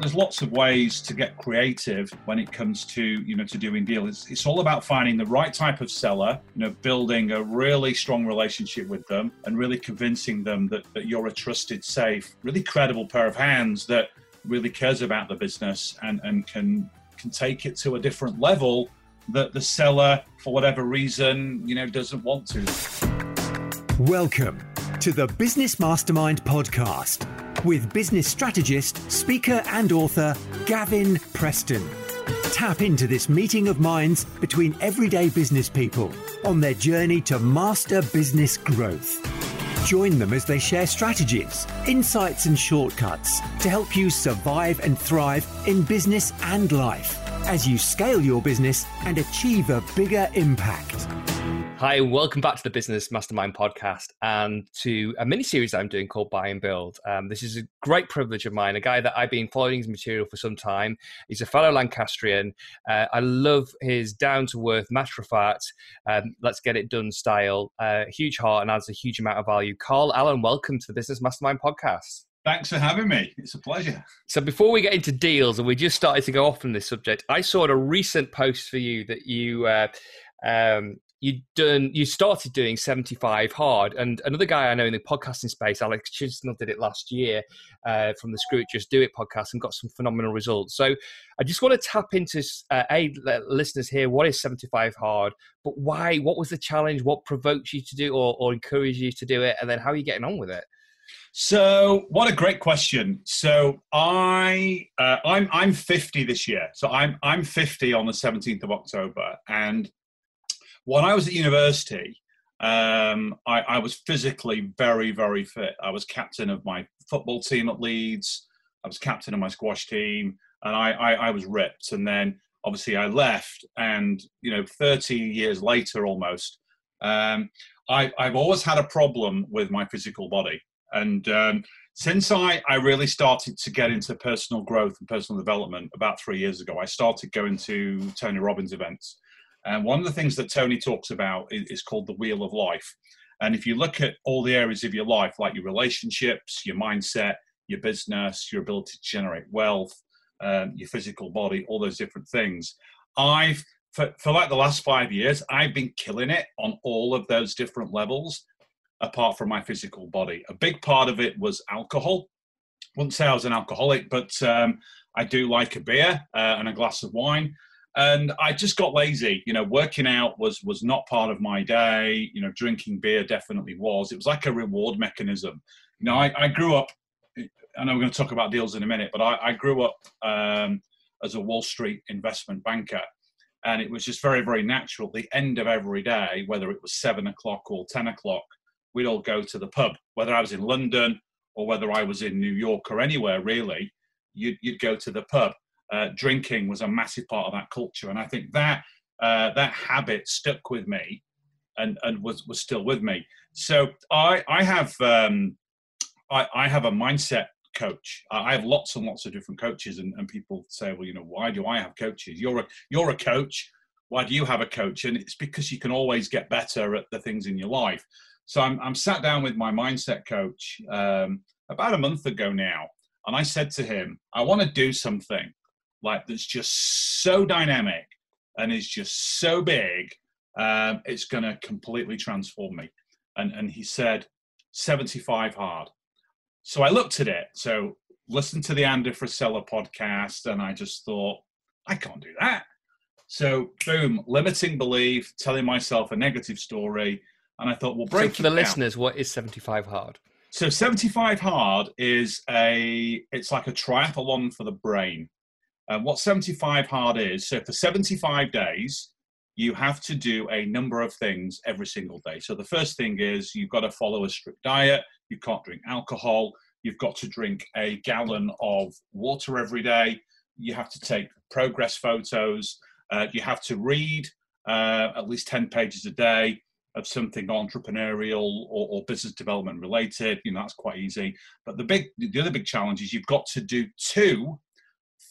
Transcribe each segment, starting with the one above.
there's lots of ways to get creative when it comes to you know to doing deals. It's, it's all about finding the right type of seller, you know, building a really strong relationship with them, and really convincing them that, that you're a trusted, safe, really credible pair of hands that really cares about the business and and can can take it to a different level that the seller, for whatever reason, you know, doesn't want to. Welcome to the Business Mastermind podcast with business strategist, speaker, and author Gavin Preston. Tap into this meeting of minds between everyday business people on their journey to master business growth. Join them as they share strategies, insights, and shortcuts to help you survive and thrive in business and life as you scale your business and achieve a bigger impact. Hi, welcome back to the Business Mastermind podcast and to a mini series I'm doing called Buy and Build. Um, this is a great privilege of mine, a guy that I've been following his material for some time. He's a fellow Lancastrian. Uh, I love his down to earth, matter of fact, um, let's get it done style, uh, huge heart, and adds a huge amount of value. Carl Allen, welcome to the Business Mastermind podcast. Thanks for having me. It's a pleasure. So, before we get into deals, and we just started to go off on this subject, I saw a recent post for you that you uh, um, you done you started doing 75 hard and another guy i know in the podcasting space alex chisnell did it last year uh, from the screw it just do it podcast and got some phenomenal results. So i just want to tap into uh, a listeners here what is 75 hard? But why what was the challenge? What provoked you to do or, or encouraged you to do it? And then how are you getting on with it? So, what a great question. So, I uh, I'm I'm 50 this year. So I'm I'm 50 on the 17th of October, and when I was at university, um, I, I, was physically very, very fit. I was captain of my football team at Leeds. I was captain of my squash team, and I, I, I was ripped. And then obviously I left, and you know, 30 years later almost, um, I, have always had a problem with my physical body. And um, since I, I really started to get into personal growth and personal development about three years ago, I started going to Tony Robbins events. And one of the things that Tony talks about is, called the wheel of life. And if you look at all the areas of your life, like your relationships, your mindset, your business, your ability to generate wealth, um, your physical body, all those different things, I've for, for like the last five years, I've been killing it on all of those different levels, apart from my physical body. A big part of it was alcohol. Wouldn't say I was an alcoholic, but um, I do like a beer uh, and a glass of wine and I just got lazy. You know, working out was was not part of my day. You know, drinking beer definitely was. It was like a reward mechanism. You know, I, I grew up. I know we're going to talk about deals in a minute, but I, I grew up um, as a Wall Street investment banker, and it was just very, very natural. At the end of every day, whether it was seven o'clock or ten o'clock, we'd all go to the pub. Whether I was in London or whether I was in New York or anywhere really, you'd, you'd go to the pub uh, drinking was a massive part of that culture, and I think that uh, that habit stuck with me, and and was was still with me. So I I have um, I, I have a mindset coach. I have lots and lots of different coaches, and, and people say, well, you know, why do I have coaches? You're a you're a coach. Why do you have a coach? And it's because you can always get better at the things in your life. So I'm I'm sat down with my mindset coach um, about a month ago now, and I said to him, I want to do something like that's just so dynamic and is just so big, um, it's going to completely transform me. And, and he said, 75 hard. So I looked at it. So listened to the Andy Frisella podcast, and I just thought, I can't do that. So boom, limiting belief, telling myself a negative story, and I thought, well, break so for the down. listeners. What is 75 hard? So 75 hard is a it's like a triathlon for the brain. Uh, what 75 hard is so for 75 days you have to do a number of things every single day. So the first thing is you've got to follow a strict diet you can't drink alcohol you've got to drink a gallon of water every day you have to take progress photos uh, you have to read uh, at least 10 pages a day of something entrepreneurial or, or, business development related you know that's quite easy. But the big the other big challenge is you've got to do two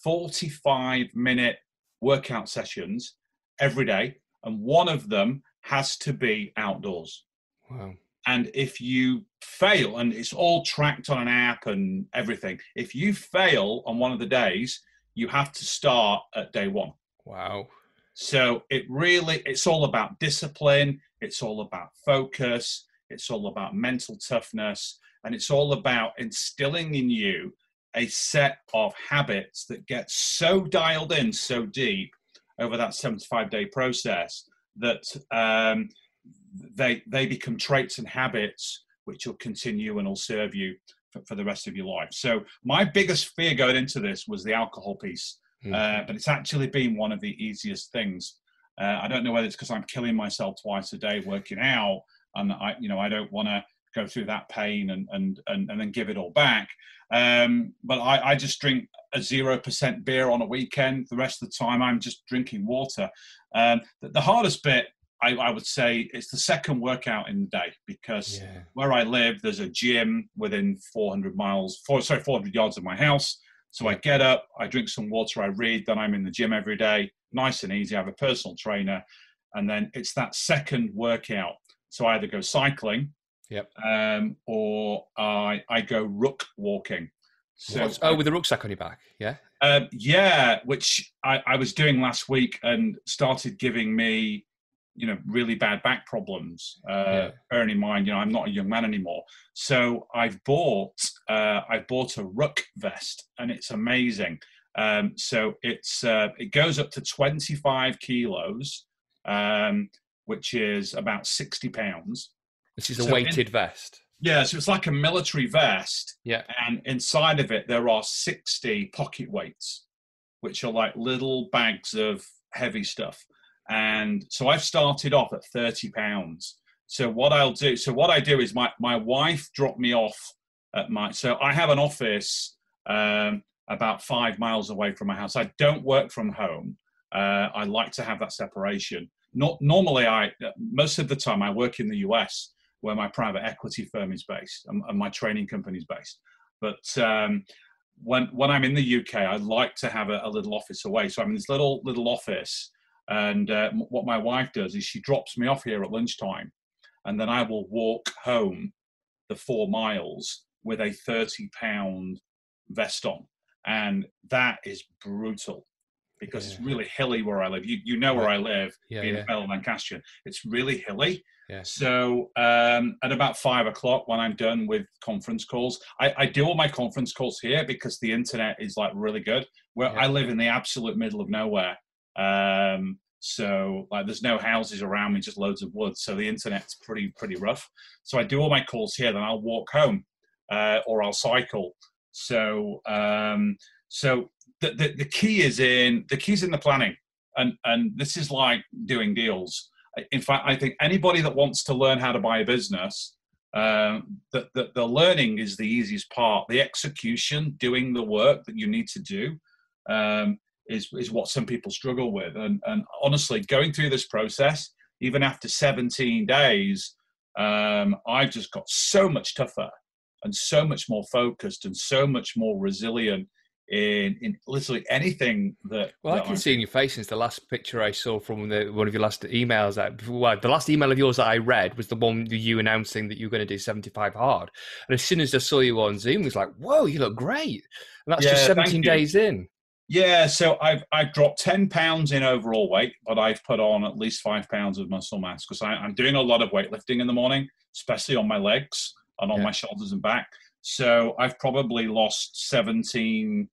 45 minute workout sessions every day, and one of them has to be outdoors. Wow. and if you fail, and it's all tracked on an app and everything, if you fail on one of the days, you have to start at day one. Wow. So it really, it's all about discipline. It's all about focus. It's all about mental toughness. And it's all about instilling in you a set of habits that get so dialed in so deep over that 75 day process that um, they they become traits and habits which will continue and will serve you for, for, the rest of your life. So my biggest fear going into this was the alcohol piece, mm. uh, but it's actually been one of the easiest things. Uh, I don't know whether it's because I'm killing myself twice a day working out, and I you know I don't want to go through that pain and and and, and then give it all back. Um, but I, I just drink a zero percent beer on a weekend. The rest of the time, I'm just drinking water. Um, the, the hardest bit I, I, would say it's the second workout in the day because yeah. where I live, there's a gym within 400 miles, four, sorry, 400 yards of my house. So I get up, I drink some water, I read, then I'm in the gym every day, nice and easy. I have a personal trainer, and then it's that second workout. So I either go cycling, yep, um, or I I go ruck walking. So oh, with a rucksack on your back, yeah. Um, yeah, which I, I was doing last week and started giving me you know really bad back problems uh yeah. bearing in mind you know i'm not a young man anymore so i've bought uh i've bought a ruck vest and it's amazing um so it's uh it goes up to 25 kilos um which is about 60 pounds this is a weighted in, vest yeah so it's like a military vest yeah and inside of it there are 60 pocket weights which are like little bags of heavy stuff and so I've started off at 30 pounds. So what I'll do, so what I do is my, my wife dropped me off at my, so I have an office um, about five miles away from my house. I don't work from home. Uh, I like to have that separation. Not normally, I most of the time I work in the US where my private equity firm is based and, my training company is based. But um, when when I'm in the UK, I like to have a, a, little office away. So I'm in this little little office and uh, what my wife does is she drops me off here at lunchtime, and then I will walk home the four miles with a 30 pound vest on. And that is brutal because yeah. it's really hilly where I live. You, you know where I live yeah, in yeah. Lancastrian. It's really hilly. Yeah. So um, at about five o'clock, when I'm done with conference calls, I, I, do all my conference calls here because the internet is like really good. Where yeah. I live in the absolute middle of nowhere, um, so like there's no houses around me, just loads of woods. So the internet's pretty pretty rough. So I do all my calls here, then I'll walk home uh, or I'll cycle. So um, so the, the, the key is in the keys in the planning, and and this is like doing deals. In fact, I think anybody that wants to learn how to buy a business, um, the, the, the learning is the easiest part. The execution, doing the work that you need to do, um, is is what some people struggle with. And and honestly, going through this process, even after 17 days, um, I've just got so much tougher and so much more focused and so much more resilient in in literally anything that. Well, that I can I'm... see in your face since the last picture I saw from the, one of your last emails. That well, the last email of yours that I read was the one you announcing that you were going to do seventy five hard. And as soon as I saw you on Zoom, it was like, "Whoa, you look great!" And that's yeah, just seventeen days in. Yeah, so I've I've dropped ten pounds in overall weight, but I've put on at least five pounds of muscle mass because I'm doing a lot of weightlifting in the morning, especially on my legs and on yeah. my shoulders and back. So I've probably lost 17,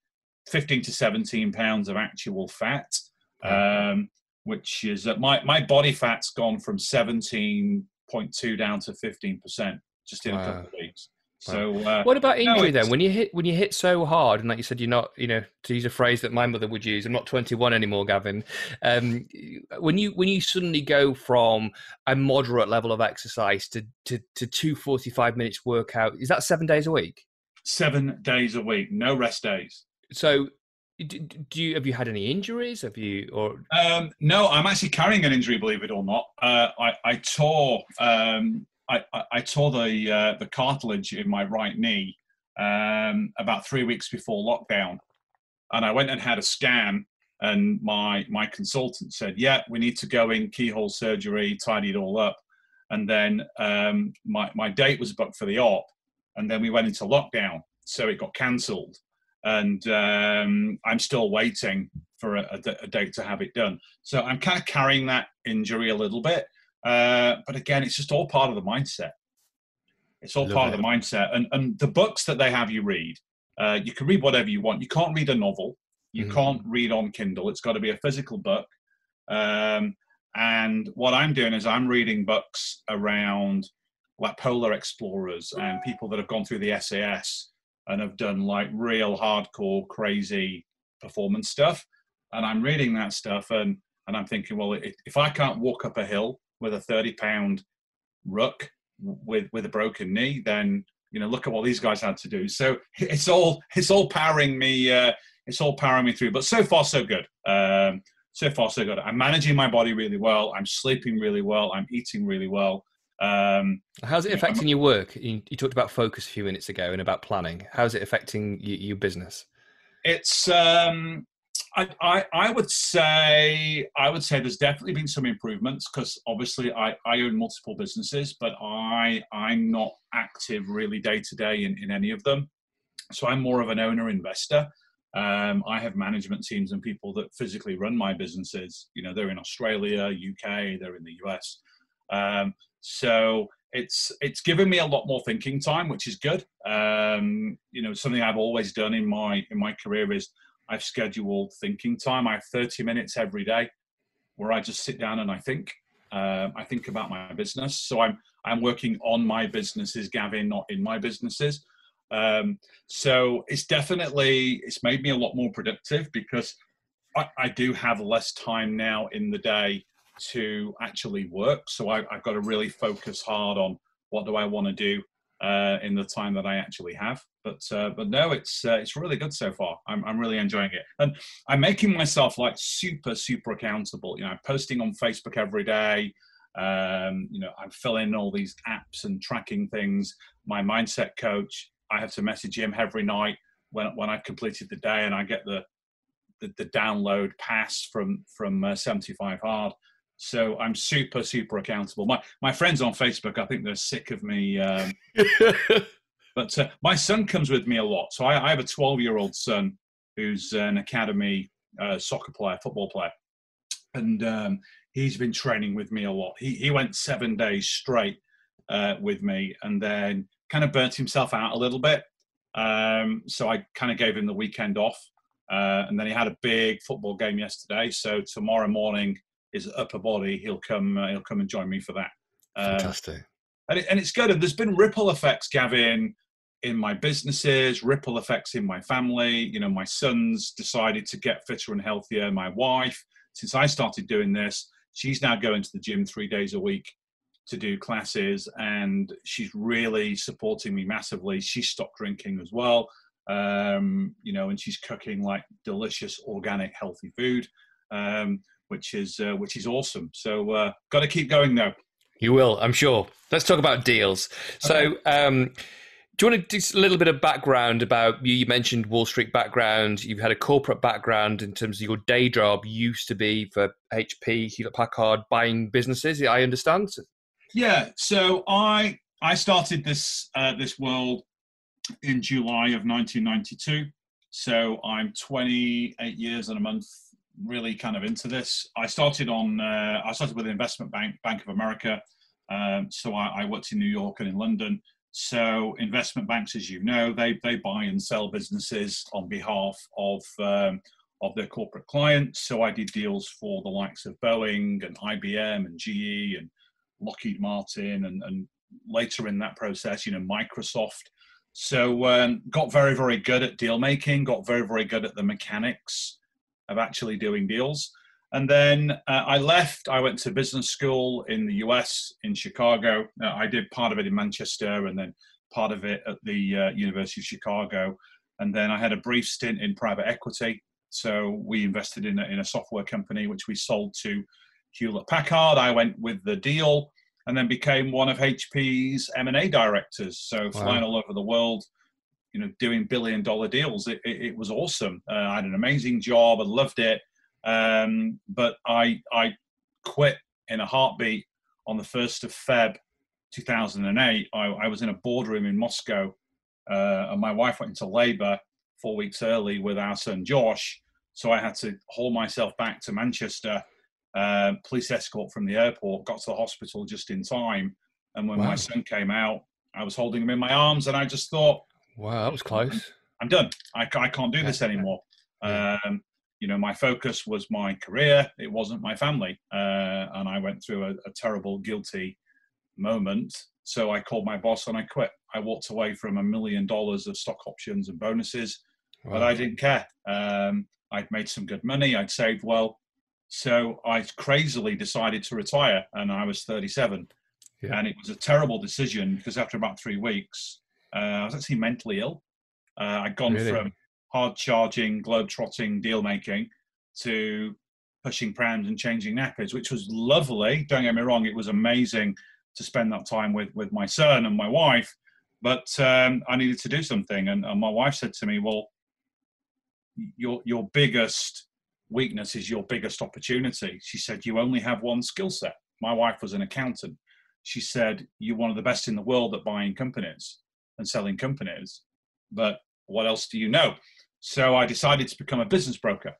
15 to 17 pounds of actual fat, um, which is that my my body fat's gone from 17.2 down to 15 percent just in wow. a couple of weeks. So, uh, what about injury no, then? When you hit when you hit so hard, and like you said, you're not, you know, to use a phrase that my mother would use, I'm not 21 anymore, Gavin. Um, when you when you suddenly go from a moderate level of exercise to to, to two 45 minutes workout, is that seven days a week? Seven days a week, no rest days. So, do you have you had any injuries? Have you or? Um, no, I'm actually carrying an injury, believe it or not. Uh, I, I tore um, I, I, tore the uh, the cartilage in my right knee um, about three weeks before lockdown, and I went and had a scan. And my my consultant said, "Yeah, we need to go in keyhole surgery, tidy it all up." and then um, my my date was booked for the op, and then we went into lockdown, so it got cancelled, and um, I'm still waiting for a, a, a, date to have it done. So I'm kind of carrying that injury a little bit, uh, but again, it's just all part of the mindset. It's all Love part it. of the mindset, and and the books that they have you read, uh, you can read whatever you want. You can't read a novel. You mm-hmm. can't read on Kindle. It's got to be a physical book. Um, and what I'm doing is I'm reading books around like polar explorers and people that have gone through the SAS and have done like real hardcore, crazy performance stuff. And I'm reading that stuff and, and I'm thinking, well, if I can't walk up a hill with a 30 pound ruck with, with a broken knee, then, you know, look at what these guys had to do. So it's all, it's all powering me, uh, it's all powering me through, but so far so good. Um, so far so good. I'm managing my body really well. I'm sleeping really well. I'm eating really well. Um, How's it affecting you know, your work? You, you, talked about focus a few minutes ago and about planning. How's it affecting you, your business? It's um, I, I, I would say I would say there's definitely been some improvements because obviously I, I own multiple businesses, but I I'm not active really day to day in, in any of them. So I'm more of an owner investor. Um, I have management teams and people that physically run my businesses. You know, they're in Australia, UK, they're in the US. Um, so it's it's given me a lot more thinking time, which is good. Um, you know, something I've always done in my in my career is I've scheduled thinking time. I have 30 minutes every day where I just sit down and I think. Um, I think about my business. So I'm I'm working on my businesses, Gavin, not in my businesses. Um, so it's definitely it's made me a lot more productive because I, I, do have less time now in the day to actually work. So I, have got to really focus hard on what do I want to do uh, in the time that I actually have. But uh, but no, it's uh, it's really good so far. I'm I'm really enjoying it, and I'm making myself like super super accountable. You know, I'm posting on Facebook every day. Um, you know, I'm filling all these apps and tracking things. My mindset coach I have to message him every night when when I've completed the day, and I get the the, the download pass from from uh, 75 hard. So I'm super super accountable. My my friends on Facebook, I think they're sick of me. Um, but uh, my son comes with me a lot. So I, I have a 12 year old son who's an academy uh, soccer player, football player, and um, he's been training with me a lot. He he went seven days straight uh, with me, and then kind of burnt himself out a little bit. Um, so I kind of gave him the weekend off. Uh, and then he had a big football game yesterday. So tomorrow morning, his upper body, he'll come. Uh, he'll come and join me for that. Uh, Fantastic. And, it, and it's good. And there's been ripple effects, Gavin, in my businesses, ripple effects in my family. You know, my son's decided to get fitter and healthier. My wife, since I started doing this, she's now going to the gym three days a week to do classes and she's really supporting me massively she stopped drinking as well um, you know and she's cooking like delicious organic healthy food um, which is uh, which is awesome so uh, got to keep going though you will i'm sure let's talk about deals so um, do you want to do a little bit of background about you? You mentioned Wall Street background. You've had a corporate background in terms of your day job used to be for HP, Hewlett Packard, buying businesses. I understand. Yeah, so I I started this uh, this world in July of 1992. So I'm 28 years and a month really kind of into this. I started on uh, I started with the investment bank, Bank of America. Um, so I, I, worked in New York and in London. So investment banks, as you know, they they buy and sell businesses on behalf of um, of their corporate clients. So I did deals for the likes of Boeing and IBM and GE and Lockheed Martin, and, and later in that process, you know, Microsoft. So um, got very, very good at deal making, got very, very good at the mechanics of actually doing deals. And then uh, I left. I went to business school in the US in Chicago. Uh, I did part of it in Manchester and then part of it at the uh, University of Chicago. And then I had a brief stint in private equity. So we invested in a, in a software company, which we sold to Hewlett Packard. I went with the deal and then became one of HP's M&A directors. So flying wow. all over the world, you know, doing billion dollar deals. It, it, it was awesome. Uh, I had an amazing job. I loved it. Um, but I, I quit in a heartbeat on the 1st of Feb 2008, I, I was in a boardroom in Moscow, uh, and my wife went into labor four weeks early with our son Josh. So I had to haul myself back to Manchester, uh, police escort from the airport, got to the hospital just in time. And when wow. my son came out, I was holding him in my arms, and I just thought, "Wow, that was close." I'm done. I, I can't do this anymore. Um, you know, my focus was my career. It wasn't my family, uh, and I went through a, a, terrible, guilty moment. So I called my boss and I quit. I walked away from a million dollars of stock options and bonuses, wow. but I didn't care. Um, I'd made some good money. I'd saved well, so I crazily decided to retire, and I was 37. Yeah. And it was a terrible decision because after about three weeks, uh, I was actually mentally ill. Uh, I'd gone really? from hard charging, globe trotting deal making to pushing prams and changing nappies, which was lovely. Don't get me wrong, it was amazing to spend that time with with my son and my wife. But um, I needed to do something, and, and my wife said to me, "Well, your your biggest weakness is your biggest opportunity." She said, "You only have one skill set." My wife was an accountant. She said, "You're one of the best in the world at buying companies and selling companies, but what else do you know? So I decided to become a business broker.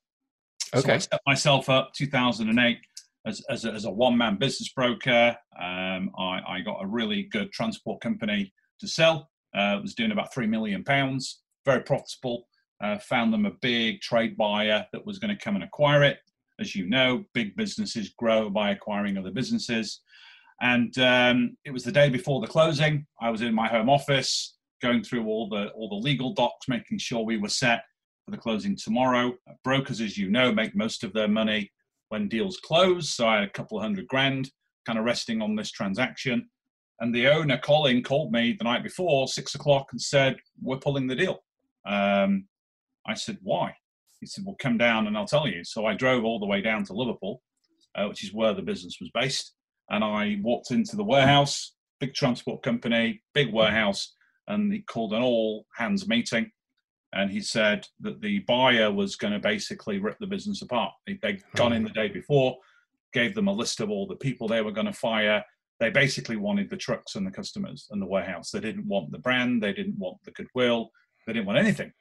Okay. So I set myself up 2008 as, as a, as a one man business broker. Um, I, I, got a really good transport company to sell. Uh, was doing about three million pounds, very profitable. Uh, found them a big trade buyer that was going to come and acquire it. As you know, big businesses grow by acquiring other businesses. And um, it was the day before the closing. I was in my home office going through all the all the legal docs, making sure we were set for the closing tomorrow. Brokers, as you know, make most of their money when deals close. So I had a couple hundred grand kind of resting on this transaction. And the owner, Colin, called me the night before, six o'clock, and said, We're pulling the deal. Um, I said, Why? He said, Well, come down and I'll tell you. So I drove all the way down to Liverpool, uh, which is where the business was based. And I walked into the warehouse, big transport company, big warehouse and he called an all hands meeting and he said that the buyer was going to basically rip the business apart. They, had oh. gone in the day before, gave them a list of all the people they were going to fire. They basically wanted the trucks and the customers and the warehouse. They didn't want the brand, they didn't want the goodwill, they didn't want anything.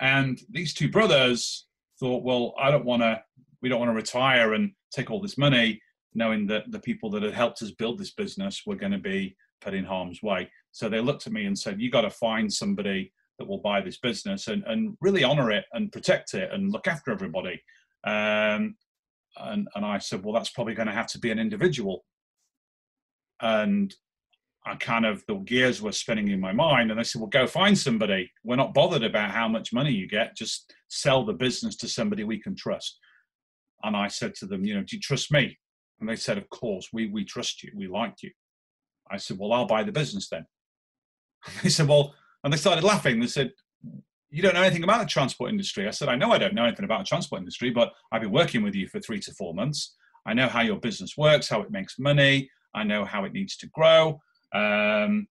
And these two brothers thought, well, I don't want to, we don't want to retire and take all this money, knowing that the people that had helped us build this business were going to be put in harm's way. So they looked at me and said, "You got to find somebody that will buy this business and, and really honor it and protect it and look after everybody." Um, and and I said, "Well, that's probably going to have to be an individual." And I kind of the gears were spinning in my mind, and I said, "Well, go find somebody. We're not bothered about how much money you get. Just sell the business to somebody we can trust." And I said to them, "You know, do you trust me?" And they said, "Of course, we we trust you. We like you." I said, "Well, I'll buy the business then." They said, well, and they started laughing. They said, you don't know anything about the transport industry. I said, I know I don't know anything about the transport industry, but I've been working with you for three to four months. I know how your business works, how it makes money. I know how it needs to grow. Um,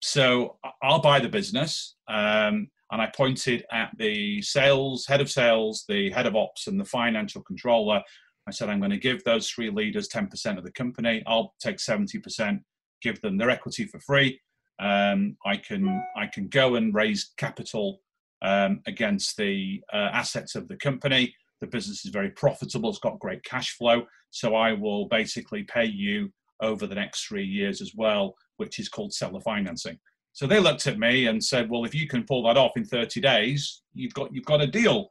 so I'll buy the business. Um, and I pointed at the sales, head of sales, the head of ops, and the financial controller. I said, I'm going to give those three leaders 10% of the company. I'll take 70%, give them their equity for free um, I can I can go and raise capital um, against the uh, assets of the company. The business is very profitable. It's got great cash flow. So I will basically pay you over the next three years as well, which is called seller financing. So they looked at me and said, "Well, if you can pull that off in 30 days, you've got you've got a deal."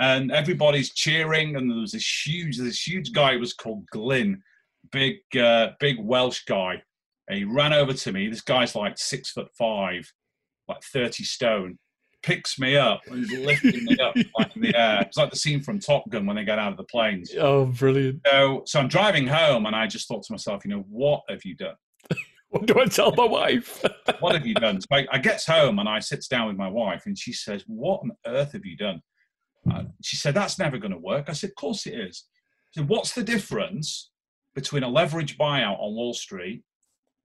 And everybody's cheering. And there was this huge this huge guy. It was called Glyn, big uh, big Welsh guy and he ran over to me. This guy's like six foot five, like 30 stone, picks me up and he's lifting me up like in the air. It's like the scene from Top Gun when they get out of the planes. Oh, brilliant. So, so I'm driving home and I just thought to myself, you know, what have you done? what do I tell my wife? what have you done? So I, I gets home and I sits down with my wife and she says, what on earth have you done? Uh, she said, that's never going to work. I said, of course it is. So what's the difference between a leverage buyout on Wall Street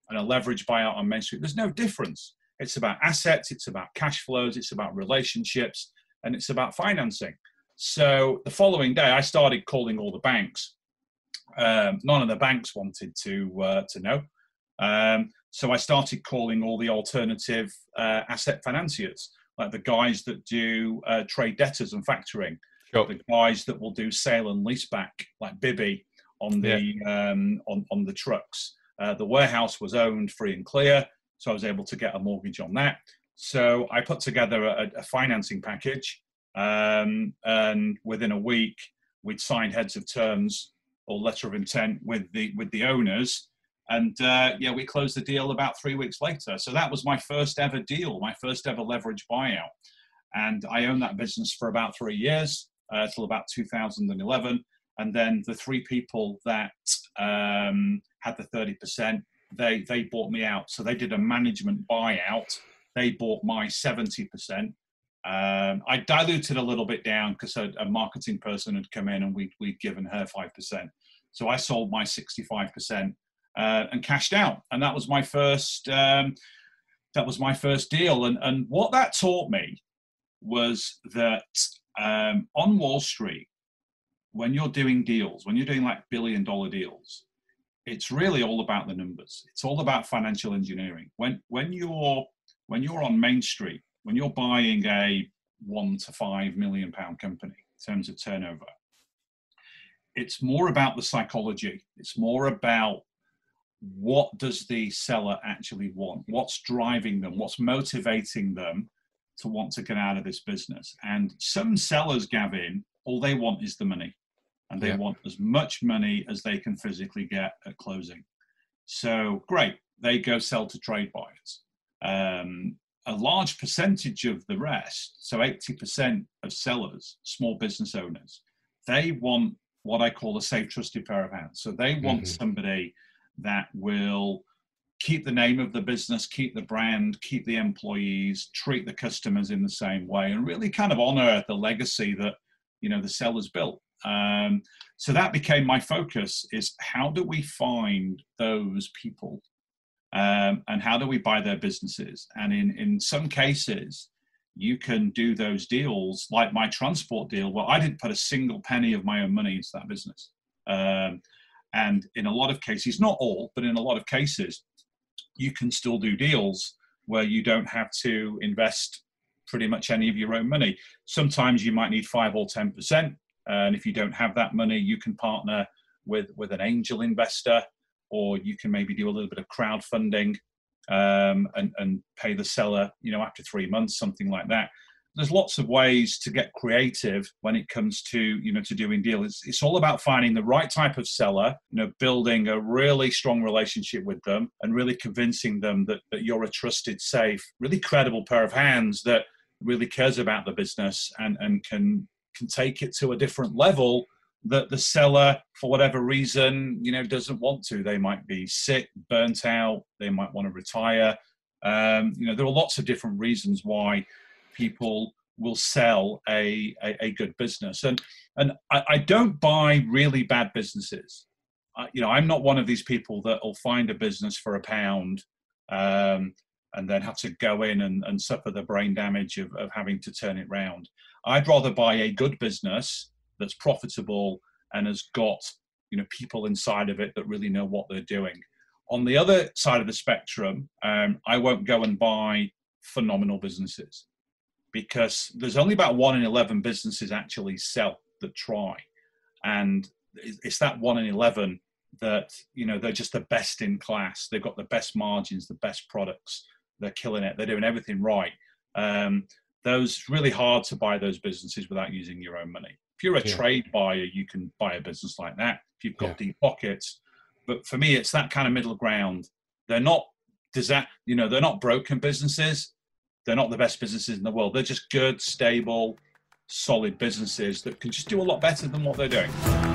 and a leverage buyout on Main Street. There's no difference. It's about assets, it's about cash flows, it's about relationships, and it's about financing. So the following day, I started calling all the banks Um, none of the banks wanted to uh, to know. Um, so I started calling all the alternative uh, asset financiers, like the guys that do uh, trade debtors and factoring, sure. the guys that will do sale and leaseback, like Bibby on the yeah. um, on on the trucks. Uh, the warehouse was owned free and clear, so I was able to get a mortgage on that. So I put together a, a financing package, um, and within a week we'd signed heads of terms or letter of intent with the with the owners and uh, yeah we closed the deal about three weeks later. So that was my first ever deal my first ever leverage buyout. And i owned that business for about three years uh, till about 2011 and then the three people that um, had the 30% they they bought me out. So they did a management buyout. They bought my 70% um, I diluted a little bit down because a, a, marketing person had come in and we'd, we'd given her 5%. So I sold my 65% uh, and cashed out. And that was my first, um, that was my first deal. And, and what that taught me was that um, on Wall Street, when you're doing deals, when you're doing like billion dollar deals, it's really all about the numbers. It's all about financial engineering. When, when you're, when you're on Main Street, when you're buying a one to five million pound company in terms of turnover, it's more about the psychology. It's more about what does the seller actually want? What's driving them? What's motivating them to want to get out of this business? And some sellers, Gavin, all they want is the money. And they yeah. want as much money as they can physically get at closing. So great, they go sell to trade buyers. Um, a large percentage of the rest, so 80% of sellers, small business owners, they want what I call a safe, trusted pair of hands. So they want mm-hmm. somebody that will keep the name of the business, keep the brand, keep the employees, treat the customers in the same way, and really kind of honor the legacy that you know the sellers built. Um, so that became my focus: is how do we find those people um, and how do we buy their businesses? And in, in some cases, you can do those deals like my transport deal. Well, I didn't put a single penny of my own money into that business. Um, and in a lot of cases, not all, but in a lot of cases, you can still do deals where you don't have to invest pretty much any of your own money. Sometimes you might need five or 10%. And if you don't have that money, you can partner with, with an angel investor or you can maybe do a little bit of crowdfunding um, and, and pay the seller, you know, after three months, something like that. There's lots of ways to get creative when it comes to, you know, to doing deals. It's, it's all about finding the right type of seller, you know, building a really strong relationship with them and really convincing them that, that you're a trusted, safe, really credible pair of hands that really cares about the business and, and can can take it to a different level that the seller, for whatever reason, you know, doesn't want to. They might be sick, burnt out, they might want to retire. Um, you know, there are lots of different reasons why people will sell a, a, a good business. And and I, I, don't buy really bad businesses. You know, I'm not one of these people that will find a business for a pound um, and then have to go in and, and suffer the brain damage of, of having to turn it round. I'd rather buy a good business that's profitable and has got you know people inside of it that really know what they're doing. On the other side of the spectrum, um, I won't go and buy phenomenal businesses because there's only about one in 11 businesses actually sell that try. And it's that one in 11 that, you know, they're just the best in class. They've got the best margins, the best products. They're killing it. They're doing everything right. Um, those really hard to buy those businesses without using your own money. If you're a yeah. trade buyer, you can buy a business like that. If you've got yeah. deep pockets, but for me, it's that kind of middle ground. They're not does that you know they're not broken businesses. They're not the best businesses in the world. They're just good, stable, solid businesses that can just do a lot better than what they're doing.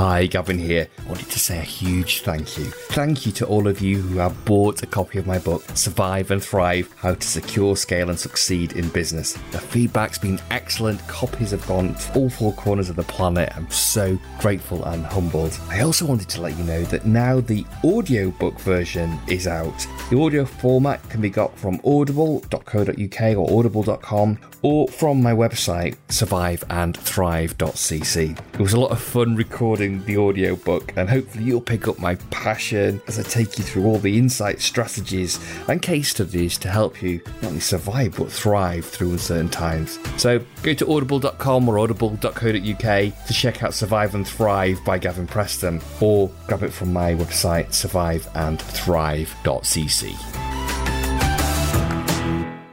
Hi, Gavin here. I wanted to say a huge thank you. Thank you to all of you who have bought a copy of my book, Survive and Thrive How to Secure, Scale, and Succeed in Business. The feedback's been excellent. Copies have gone to all four corners of the planet. I'm so grateful and humbled. I also wanted to let you know that now the audiobook version is out. The audio format can be got from audible.co.uk or audible.com or from my website, surviveandthrive.cc. It was a lot of fun recording the audio book, and hopefully you'll pick up my passion as I take you through all the insight, strategies, and case studies to help you not only survive but thrive through uncertain times. So go to audible.com or audible.co.uk to check out Survive and Thrive by Gavin Preston, or grab it from my website, surviveandthrive.cc.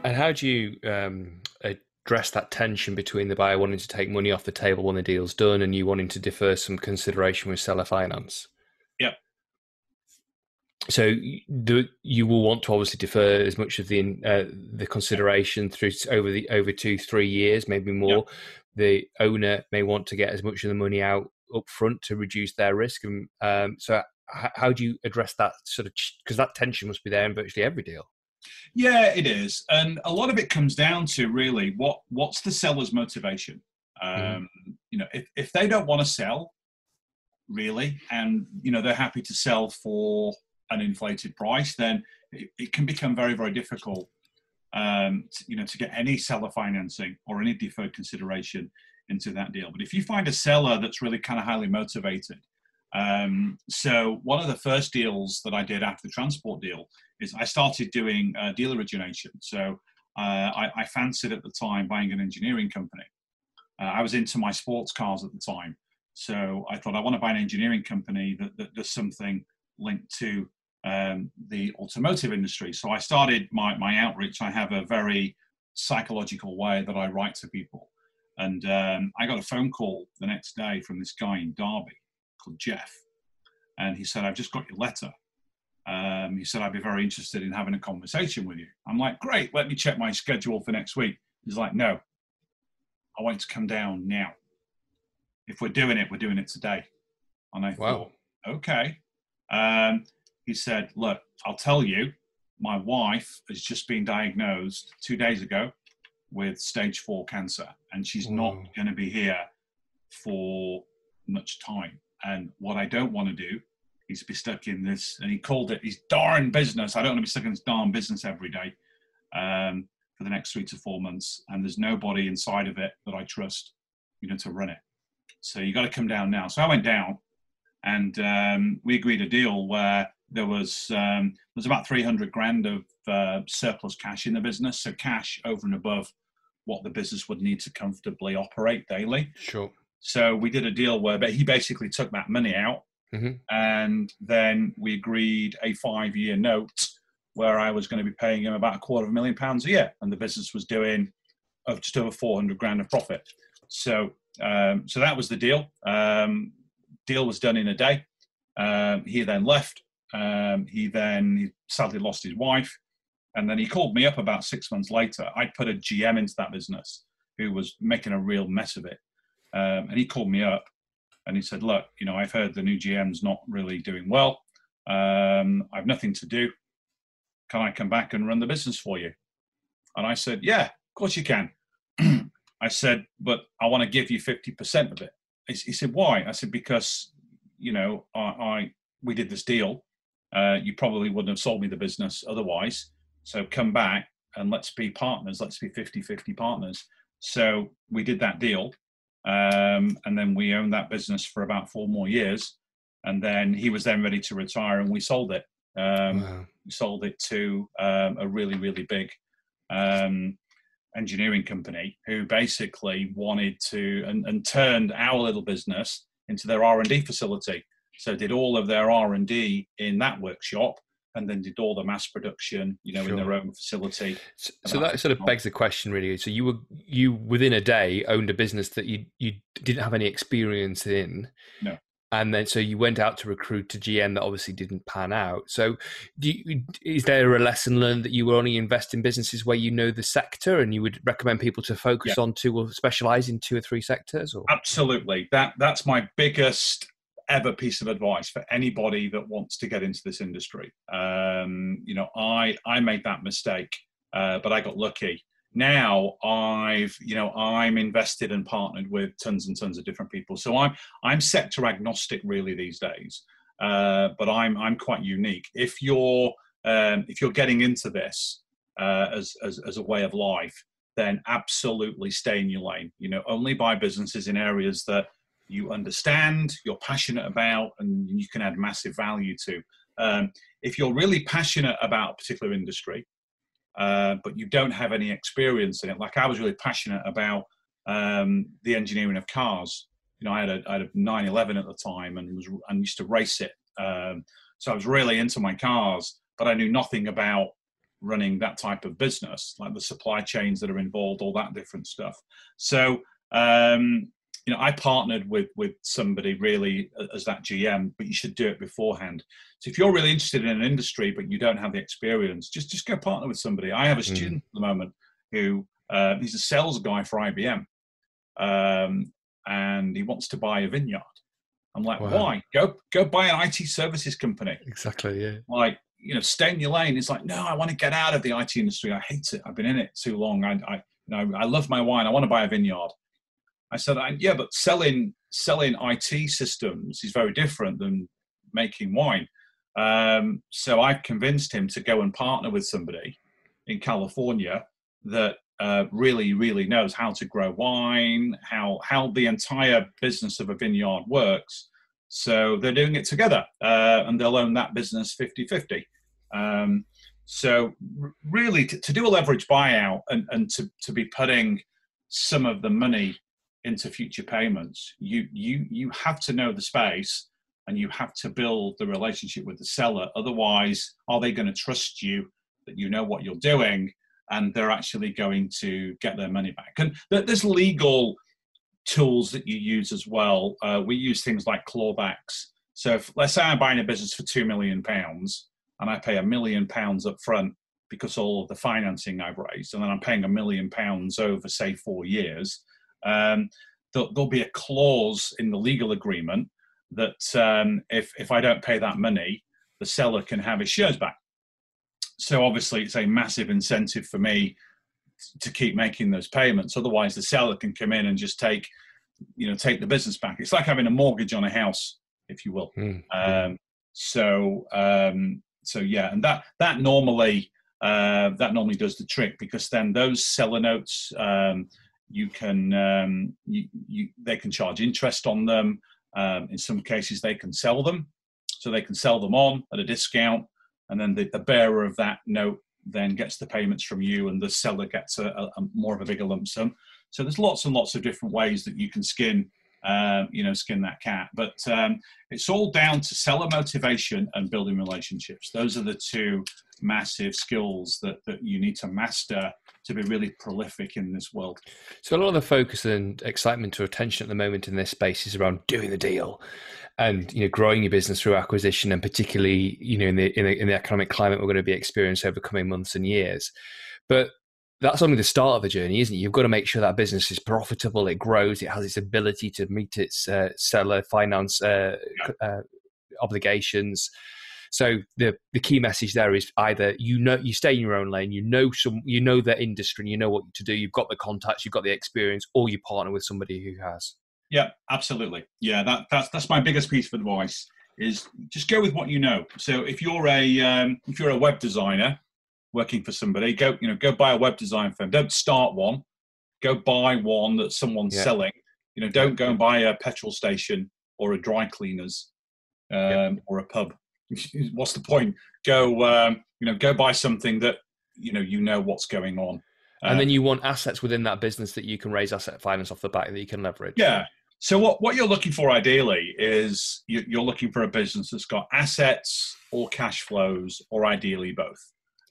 And how do you um, address that tension between the buyer wanting to take money off the table when the deal's done and you wanting to defer some consideration with seller finance? Yeah. So the, you will want to obviously defer as much of the uh, the consideration through over the over two three years, maybe more. Yep. The owner may want to get as much of the money out up front to reduce their risk. And um, so, how, how do you address that sort of because that tension must be there in virtually every deal? Yeah, it is, and a lot of it comes down to really what what's the seller's motivation. Mm-hmm. Um, mm. You know, if if they don't want to sell, really, and you know they're happy to sell for an inflated price, then it, it can become very very difficult. Um, to, you know, to get any seller financing or any deferred consideration into that deal. But if you find a seller that's really kind of highly motivated, um, so one of the first deals that I did after the transport deal is I started doing uh, deal origination. So uh, I, I, fancied at the time buying an engineering company. Uh, I was into my sports cars at the time. So I thought I want to buy an engineering company that, that does something linked to um, the automotive industry. So I started my, my outreach. I have a very psychological way that I write to people. And um, I got a phone call the next day from this guy in Derby called Jeff. And he said, I've just got your letter. Um, he said, I'd be very interested in having a conversation with you. I'm like, great, let me check my schedule for next week. He's like, no, I want to come down now. If we're doing it, we're doing it today. And I wow. thought, okay. Um, he said, look, I'll tell you, my wife has just been diagnosed two days ago with stage four cancer, and she's mm. not going to be here for much time. And what I don't want to do he's be stuck in this, and he called it his darn business. I don't want to be stuck in this darn business every day um, for the next three to four months, and there's nobody inside of it that I trust, you know, to run it. So you got to come down now. So I went down, and um, we agreed a deal where there was um, there was about 300 grand of uh, surplus cash in the business, so cash over and above what the business would need to comfortably operate daily. Sure. So we did a deal where but he basically took that money out Mm-hmm. And then we agreed a five year note where I was going to be paying him about a quarter of a million pounds a year. And the business was doing of just over 400 grand of profit. So, um, so that was the deal. Um, deal was done in a day. Um, he then left. Um, he then he sadly lost his wife. And then he called me up about six months later. I'd put a GM into that business who was making a real mess of it. Um, and he called me up and he said, "Look, you know, I've heard the new GM's not really doing well. Um, I've nothing to do. Can I come back and run the business for you?" And I said, "Yeah, of course you can." I said, "But I want to give you fifty percent of it." He said, "Why?" I said, "Because, you know, I, I we did this deal. Uh, you probably wouldn't have sold me the business otherwise. So come back and let's be partners. Let's be 50-50 partners." So we did that deal um, and then we owned that business for about four more years. And then he was then ready to retire, and we sold it. Um, wow. We sold it to um, a really, really big um, engineering company who basically wanted to and, and turned our little business into their R and D facility. So did all of their R and D in that workshop, and then did all the mass production, you know, sure. in their own facility. So, so that sort of begs the question, really. So you were you within a day owned a business that you you didn't have any experience in. No. And then, so you went out to recruit a GM that obviously didn't pan out. So, you, is there a lesson learned that you would only invest in businesses where you know the sector, and you would recommend people to focus yeah. on two or specialize in two or three sectors? Or? Absolutely, that that's my biggest ever piece of advice for anybody that wants to get into this industry. Um, you know, I I made that mistake, uh, but I got lucky. Now I've you know I'm invested and partnered with tons and tons of different people. So I'm I'm sector agnostic really these days, uh, but I'm I'm quite unique. If you're um, if you're getting into this uh, as, as as a way of life, then absolutely stay in your lane. You know, only buy businesses in areas that you understand, you're passionate about, and you can add massive value to. Um, if you're really passionate about a particular industry, uh, but you don't have any experience in it, like I was really passionate about um, the engineering of cars. You know, I had a, had a 911 at the time and was and used to race it. Um, so I was really into my cars, but I knew nothing about running that type of business, like the supply chains that are involved, all that different stuff. So um, you know, I partnered with with somebody really as that GM, but you should do it beforehand. So if you're really interested in an industry but you don't have the experience, just just go partner with somebody. I have a mm. student at the moment who uh, he's a sales guy for IBM, um, and he wants to buy a vineyard. I'm like, wow. why? Go go buy an IT services company. Exactly. Yeah. Like you know, stay in your lane. It's like, no, I want to get out of the IT industry. I hate it. I've been in it too long. I, I you know, I love my wine. I want to buy a vineyard. I said, yeah, but selling selling IT systems is very different than making wine. Um, so I convinced him to go and partner with somebody in California that uh, really, really knows how to grow wine, how how the entire business of a vineyard works. So they're doing it together, uh, and they'll own that business 50-50. Um, so really, to, to, do a leverage buyout and, and to, to be putting some of the money into future payments. You you you have to know the space and you have to build the relationship with the seller. Otherwise, are they going to trust you that you know what you're doing and they're actually going to get their money back? And there's legal tools that you use as well. Uh, we use things like clawbacks. So if, let's say I'm buying a business for two million pounds and I pay a million pounds up front because all of the financing I've raised, and then I'm paying a million pounds over say four years um, there'll, there'll, be a clause in the legal agreement that um, if, if I don't pay that money, the seller can have his shares back. So obviously, it's a massive incentive for me to keep making those payments. Otherwise, the seller can come in and just take, you know, take the business back. It's like having a mortgage on a house, if you will. Mm. Um, so, um, so yeah, and that that normally uh, that normally does the trick because then those seller notes. Um, you can um, you, you, they can charge interest on them. Um, in some cases, they can sell them, so they can sell them on at a discount, and then the, the bearer of that note then gets the payments from you, and the seller gets a, a, a more of a bigger lump sum. So there's lots and lots of different ways that you can skin, uh, you know, skin that cat. But um, it's all down to seller motivation and building relationships. Those are the two massive skills that that you need to master to be really prolific in this world. So a lot of the focus and excitement or attention at the moment in this space is around doing the deal and you know growing your business through acquisition and particularly you know in the in the, in the economic climate we're going to be experiencing over coming months and years. But that's only the start of the journey, isn't it? You've got to make sure that business is profitable, it grows, it has its ability to meet its uh, seller finance uh, uh, obligations, so the the key message there is either you know you stay in your own lane, you know some you know the industry, and you know what to do. You've got the contacts, you've got the experience, or you partner with somebody who has. Yeah, absolutely. Yeah, that that's that's my biggest piece of advice is just go with what you know. So if you're a um, if you're a web designer working for somebody, go you know go buy a web design firm. Don't start one. Go buy one that someone's yeah. selling. You know, don't go and buy a petrol station or a dry cleaners um, yeah. or a pub what's the point? Go, um, you know, go buy something that you know you know what's going on. And then uh, you want assets within that business that you can raise asset finance off the back that you can leverage. Yeah. So what, what you're looking for ideally is you, you're looking for a business that's got assets or cash flows, or ideally both.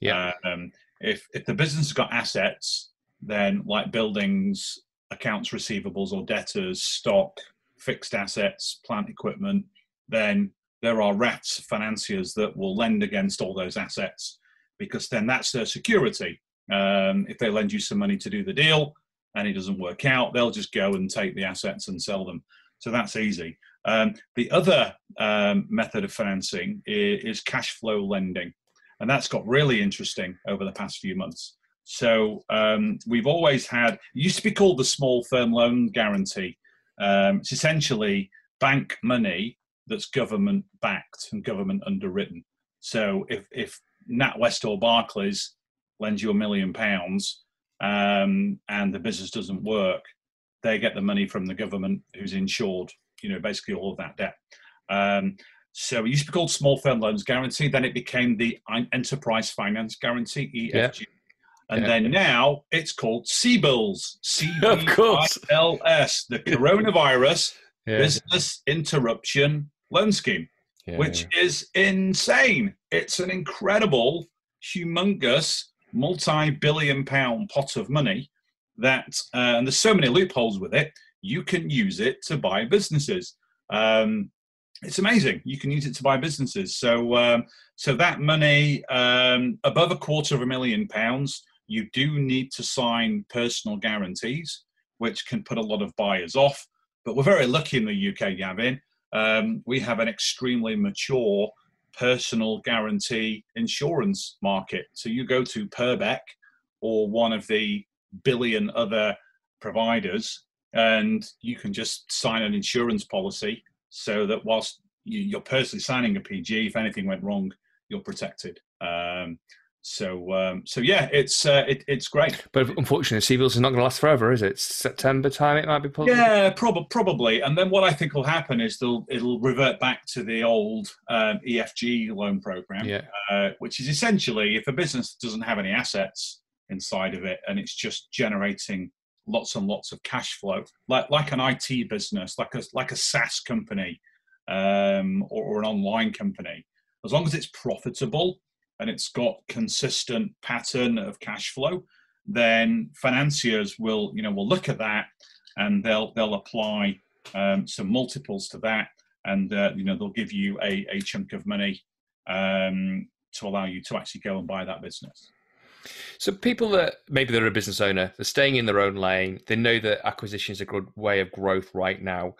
Yeah. Um, if if the business has got assets, then like buildings, accounts receivables or debtors, stock, fixed assets, plant equipment, then there are rats financiers that will lend against all those assets because then that's their security. Um, if they lend you some money to do the deal and it doesn't work out, they'll just go and take the assets and sell them. So that's easy. Um, the other um, method of financing is, is, cash flow lending, and that's got really interesting over the past few months. So um, we've always had used to be called the small firm loan guarantee. Um, it's essentially bank money that's government backed and government underwritten. So if if NatWest or Barclays lends you a million pounds um, and the business doesn't work, they get the money from the government who's insured you know, basically all of that debt. Um, so it used to be called Small Firm Loans Guarantee. Then it became the Enterprise Finance Guarantee (EFG). Yeah. And yeah. then now it's called CBILS, C-B-I-L-S, the Coronavirus yeah. Business Interruption Loan Scheme, yeah. which is insane. It's an incredible, humongous, multi-billion pound pot of money that, uh, and there's so many loopholes with it, you can use it to buy businesses. Um, it's amazing. You can use it to buy businesses. So, um, so that money um, above a quarter of a million pounds, you do need to sign personal guarantees, which can put a lot of buyers off. But we're very lucky in the UK, Gavin. Um, we have an extremely mature personal guarantee insurance market. So you go to Purbeck or one of the billion other providers, and you can just sign an insurance policy so that whilst you're personally signing a PG, if anything went wrong, you're protected. Um, so, um, so yeah, it's uh, it, it's great. But unfortunately, CBILS is not going to last forever, is it? It's September time. It might be possible. Yeah, prob- probably. And then what I think will happen is they'll it'll revert back to the old um, EFG loan program, yeah. uh, which is essentially if a business doesn't have any assets inside of it and it's just generating lots and lots of cash flow, like like an IT business, like a like a SaaS company, um, or, or an online company. As long as it's profitable and it's got consistent pattern of cash flow, then financiers will you know will look at that and they'll they'll apply um, some multiples to that, and uh, you know they'll give you a, a chunk of money um, to allow you to actually go and buy that business. So people that maybe they're a business owner, they're staying in their own lane, they know that acquisition is a good way of growth right now.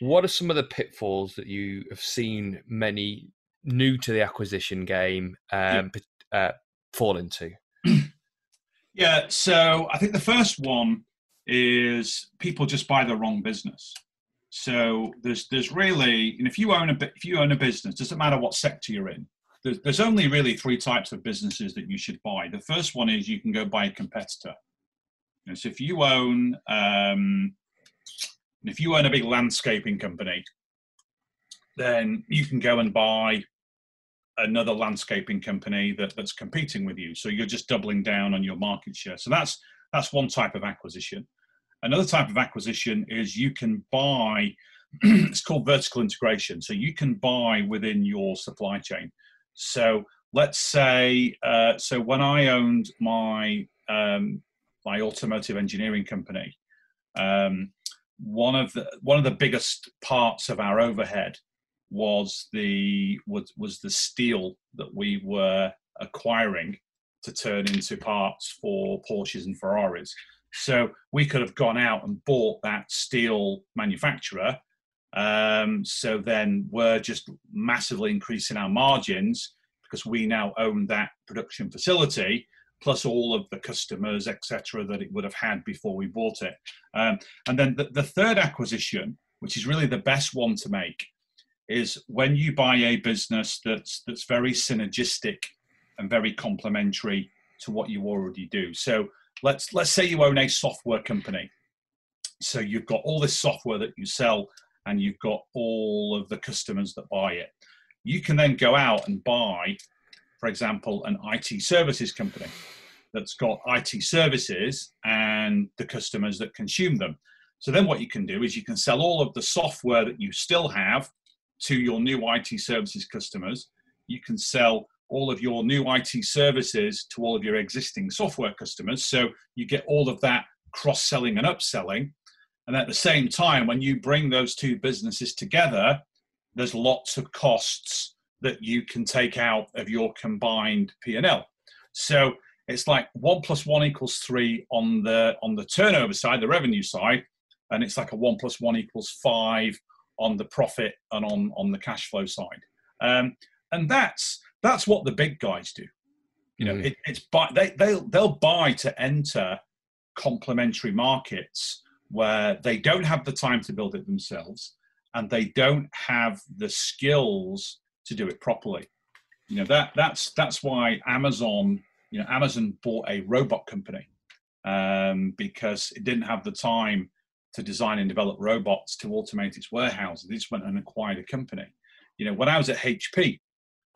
What are some of the pitfalls that you have seen many new to the acquisition game um, yeah. uh, fall into? yeah, so I think the first one is people just buy the wrong business. So there's there's really, and if you own a if you own a business, doesn't matter what sector you're in, there's, there's only really three types of businesses that you should buy. The first one is you can go buy a competitor. You know, so if you own um, if you own a big landscaping company, then you can go and buy another landscaping company that, that's competing with you. So you're just doubling down on your market share. So that's that's one type of acquisition. Another type of acquisition is you can buy. it's called vertical integration. So you can buy within your supply chain. So let's say, uh, so when I owned my um, my automotive engineering company, um, one of the one of the biggest parts of our overhead was the was, was the steel that we were acquiring to turn into parts for Porsches and Ferraris. So we could have gone out and bought that steel manufacturer um, so then we're just massively increasing our margins because we now own that production facility plus all of the customers, etc., that it would have had before we bought it. Um, and then the, the third acquisition, which is really the best one to make, is when you buy a business that's that's very synergistic and very complementary to what you already do. So let's let's say you own a software company. So you've got all this software that you sell and you've got all of the customers that buy it. You can then go out and buy, for example, an IT services company that's got IT services and the customers that consume them. So then what you can do is you can sell all of the software that you still have to your new IT services customers. You can sell all of your new IT services to all of your existing software customers. So you get all of that cross selling and upselling. And at the same time, when you bring those two businesses together, there's lots of costs that you can take out of your combined P&L. So it's like one plus one equals three on the on the turnover side, the revenue side, and it's like a one plus one equals five on the profit and on on the cash flow side. Um, and that's that's what the big guys do. You know, mm. it, it's buy, they they'll they'll buy to enter complementary markets where they don't have the time to build it themselves and they don't have the skills to do it properly. You know that that's that's why Amazon, you know, Amazon bought a robot company um, because it didn't have the time to design and develop robots to automate its warehouses. Just went and acquired a company. You know, when I was at HP,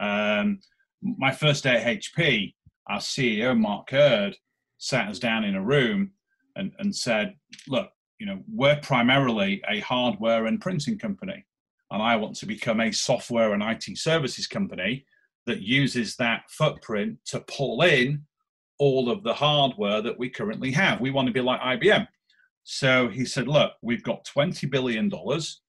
um, my first day at HP, our CEO Mark Hurd sat us down in a room and, and said, "Look, you know, we're primarily a hardware and printing company, and I want to become a software and IT services company that uses that footprint to pull in all of the hardware that we currently have. We want to be like IBM." So he said, "Look, we've got twenty billion dollars."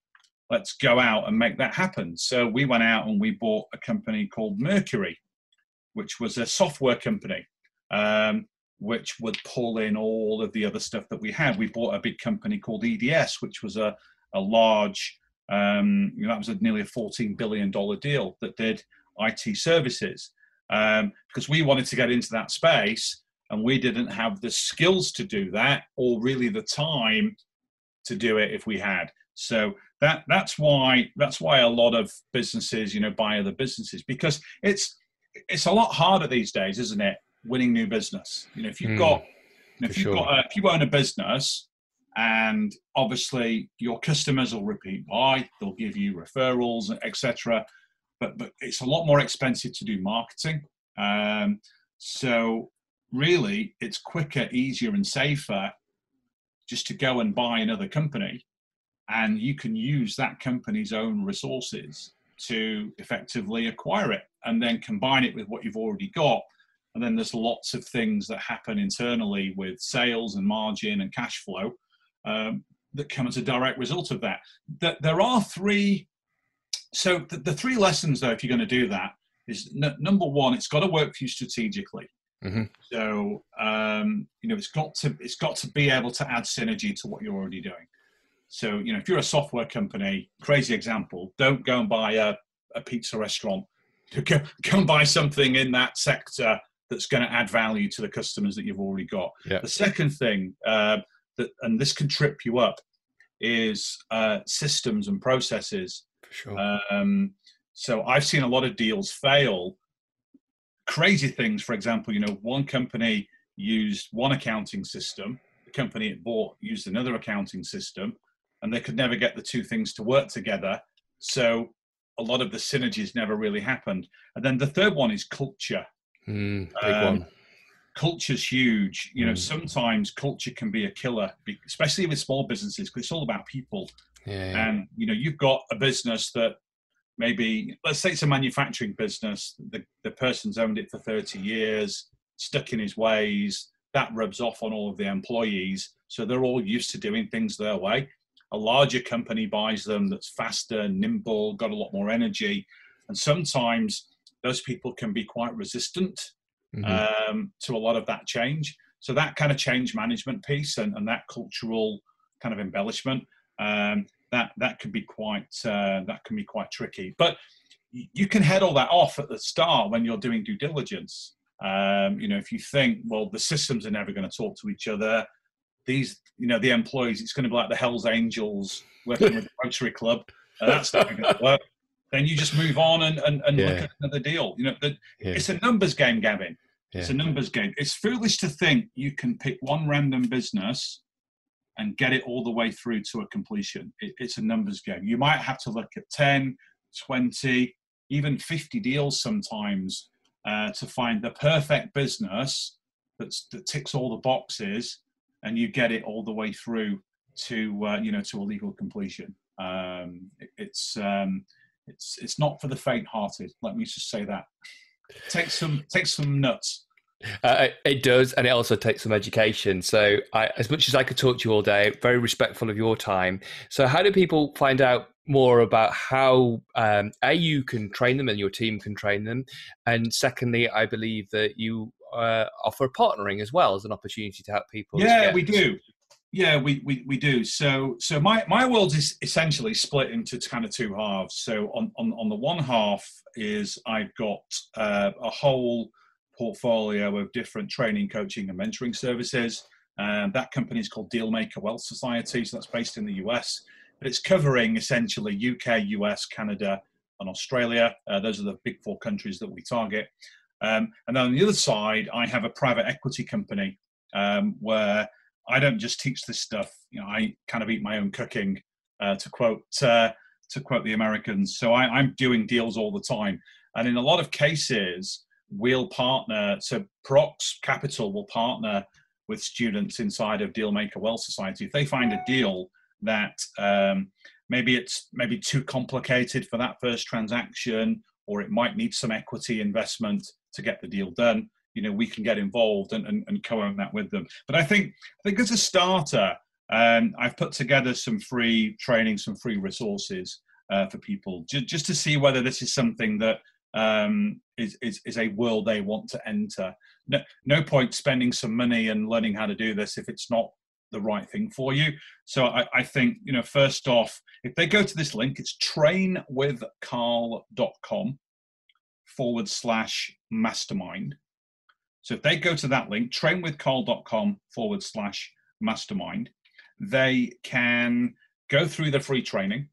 Let's go out and make that happen. So we went out and we bought a company called Mercury, which was a software company. Um, which would pull in all of the other stuff that we had. We bought a big company called EDS, which was a, a large, um, you know, that was a nearly a $14 billion deal that did IT services um, because we wanted to get into that space and we didn't have the skills to do that or really the time to do it if we had. So that that's why that's why a lot of businesses, you know, buy other businesses because it's it's a lot harder these days, isn't it? winning new business. You know, if you've mm, got, you know, if you've sure. got, a, if you own a business, and obviously your customers will repeat buy, they'll give you referrals, etc. But but it's a lot more expensive to do marketing. Um, so really, it's quicker, easier, and safer just to go and buy another company, and you can use that company's own resources to effectively acquire it and then combine it with what you've already got and then there's lots of things that happen internally with sales and margin and cash flow um, that come as a direct result of that. That there are three. So the, the three lessons, though, if you're going to do that, is n- number one, it's got to work for you strategically. Mm-hmm. So um, you know, it's got to it's got to be able to add synergy to what you're already doing. So you know, if you're a software company, crazy example, don't go and buy a, a pizza restaurant. Go, go and buy something in that sector that's going to add value to the customers that you've already got. Yeah. The second thing uh, that, and this can trip you up, is uh, systems and processes. Sure. Um, so I've seen a lot of deals fail. Crazy things, for example, you know, one company used one accounting system, the company it bought used another accounting system, and they could never get the two things to work together. So a lot of the synergies never really happened. And then the third one is culture. Mm, big um, one. Culture's huge. You know, mm. sometimes culture can be a killer, especially with small businesses, because it's all about people. Yeah, yeah. And you know, you've got a business that maybe, let's say it's a manufacturing business. The the person's owned it for thirty years, stuck in his ways. That rubs off on all of the employees, so they're all used to doing things their way. A larger company buys them that's faster, nimble, got a lot more energy, and sometimes those people can be quite resistant mm-hmm. um, to a lot of that change. So that kind of change management piece and, and that cultural kind of embellishment um, that that can be quite uh, that can be quite tricky. But you can head all that off at the start when you're doing due diligence. Um, you know, if you think, well, the systems are never going to talk to each other. These, you know, the employees, it's going to be like the Hell's Angels working with the Rotary Club. Uh, that's not going to work then you just move on and, and, and yeah. look at another deal. You know, the, yeah. it's a numbers game, Gavin. Yeah. It's a numbers game. It's foolish to think you can pick one random business and get it all the way through to a completion. It, it's a numbers game. You might have to look at 10, 20, even 50 deals sometimes uh, to find the perfect business that's, that ticks all the boxes and you get it all the way through to, uh, you know, to a legal completion. Um, it, it's, um, it's it's not for the faint-hearted. Let me just say that. Take some take some nuts. Uh, it does, and it also takes some education. So, I, as much as I could talk to you all day, very respectful of your time. So, how do people find out more about how um, a you can train them and your team can train them, and secondly, I believe that you uh, offer partnering as well as an opportunity to help people. Yeah, we do. Yeah, we, we, we do. So so my, my world is essentially split into kind of two halves. So on, on, on the one half is I've got uh, a whole portfolio of different training, coaching, and mentoring services. And that company is called Dealmaker Wealth Society. So that's based in the US, but it's covering essentially UK, US, Canada, and Australia. Uh, those are the big four countries that we target. Um, and then on the other side, I have a private equity company um, where I don't just teach this stuff. You know, I kind of eat my own cooking, uh, to quote uh, to quote the Americans. So I, I'm doing deals all the time, and in a lot of cases, we'll partner. So Prox Capital will partner with students inside of Dealmaker Wealth Society. If they find a deal that um, maybe it's maybe too complicated for that first transaction, or it might need some equity investment to get the deal done, you know, we can get involved and, and, and co-own that with them. But I think I think as a starter, um, I've put together some free training, some free resources uh, for people, just, just to see whether this is something that um, is, is, is a world they want to enter. No, no point spending some money and learning how to do this if it's not the right thing for you. So I, I, think, you know, first off, if they go to this link, it's trainwithcarl.com forward slash mastermind. So if they go to that link, trainwithcarl.com forward slash mastermind, they can go through the free training.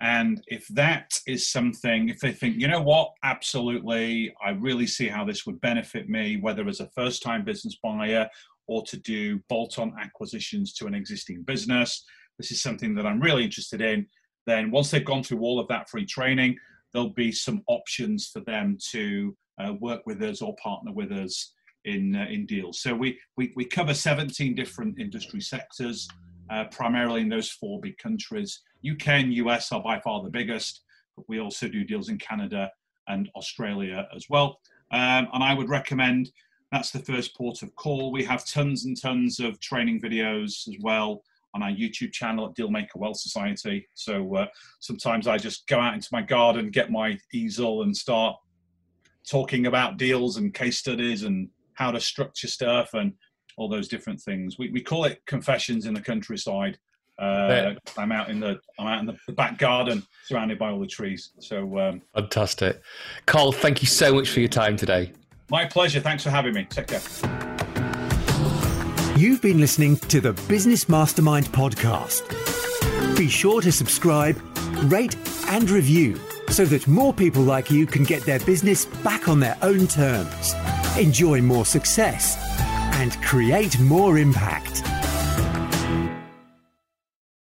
And if that is something, if they think, you know what, absolutely, I really see how this would benefit me, whether as a first time business buyer or to do bolt on acquisitions to an existing business, this is something that I'm really interested in. Then, once they've gone through all of that free training, there'll be some options for them to uh, work with us or partner with us in uh, in deals. So we, we we cover 17 different industry sectors uh, primarily in those four big countries. UK and US are by far the biggest, but we also do deals in Canada and Australia as well. Um, and I would recommend that's the first port of call. We have tons and tons of training videos as well on our YouTube channel at Dealmaker Wealth Society. So uh, sometimes I just go out into my garden, get my easel, and start talking about deals and case studies and how to structure stuff and all those different things. We, we call it confessions in the countryside. Uh, I'm out in the I'm out in the, the, back garden, surrounded by all the trees. So um, fantastic, Carl. Thank you so much for your time today. My pleasure. Thanks for having me. Take care. You've been listening to the Business Mastermind podcast. Be sure to subscribe, rate, and review so that more people like you can get their business back on their own terms, enjoy more success and create more impact.